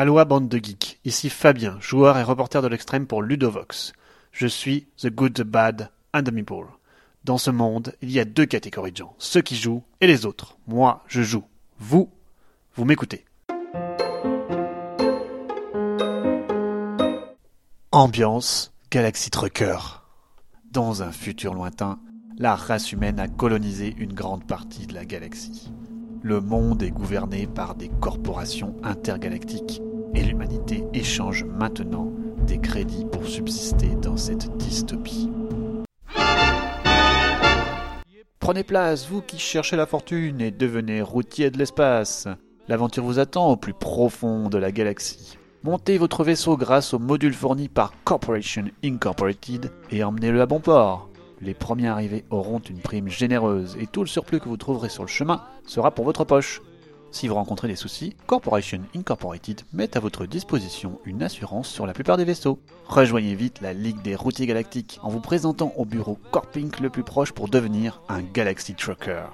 Aloha bande de geeks, ici Fabien, joueur et reporter de l'extrême pour Ludovox. Je suis The Good, The Bad and The Meeple. Dans ce monde, il y a deux catégories de gens, ceux qui jouent et les autres. Moi, je joue. Vous, vous m'écoutez. Ambiance Galaxy Trucker. Dans un futur lointain, la race humaine a colonisé une grande partie de la galaxie. Le monde est gouverné par des corporations intergalactiques et l'humanité échange maintenant des crédits pour subsister dans cette dystopie. Prenez place, vous qui cherchez la fortune et devenez routier de l'espace. L'aventure vous attend au plus profond de la galaxie. Montez votre vaisseau grâce au module fourni par Corporation Incorporated et emmenez-le à bon port. Les premiers arrivés auront une prime généreuse et tout le surplus que vous trouverez sur le chemin sera pour votre poche. Si vous rencontrez des soucis, Corporation Incorporated met à votre disposition une assurance sur la plupart des vaisseaux. Rejoignez vite la Ligue des routiers galactiques en vous présentant au bureau Corpink le plus proche pour devenir un Galaxy Trucker.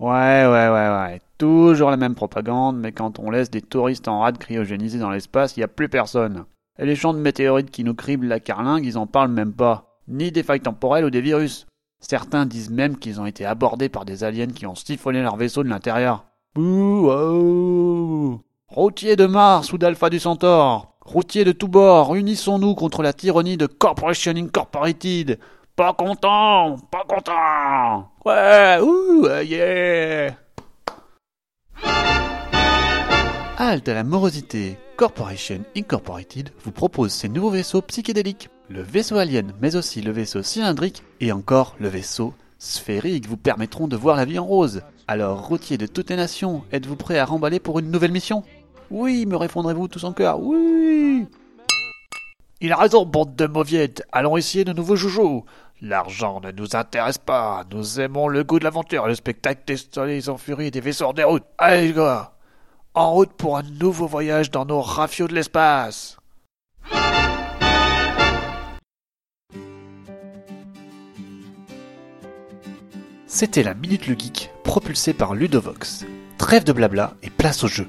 Ouais, ouais, ouais, ouais. Toujours la même propagande, mais quand on laisse des touristes en rade cryogénisés dans l'espace, il a plus personne. Et les champs de météorites qui nous criblent la carlingue, ils en parlent même pas ni des failles temporelles ou des virus. Certains disent même qu'ils ont été abordés par des aliens qui ont siphonné leur vaisseau de l'intérieur. Bouh Routiers de Mars ou d'Alpha du Centaure, routiers de tous bords, unissons-nous contre la tyrannie de Corporation Incorporated. Pas content, pas content. Ouais, ouh, yeah. Halte à la morosité. Corporation Incorporated vous propose ses nouveaux vaisseaux psychédéliques. Le vaisseau alien, mais aussi le vaisseau cylindrique et encore le vaisseau sphérique vous permettront de voir la vie en rose. Alors, routiers de toutes les nations, êtes-vous prêts à remballer pour une nouvelle mission? Oui, me répondrez-vous tous en cœur Oui Il a raison, bande de mauviettes. Allons essayer de nouveaux joujoux. L'argent ne nous intéresse pas. Nous aimons le goût de l'aventure, le spectacle des soleils en furie des vaisseaux en déroute. Allez, les gars en route pour un nouveau voyage dans nos rafios de l'espace. C'était la Minute le Geek, propulsée par Ludovox. Trêve de blabla et place au jeu.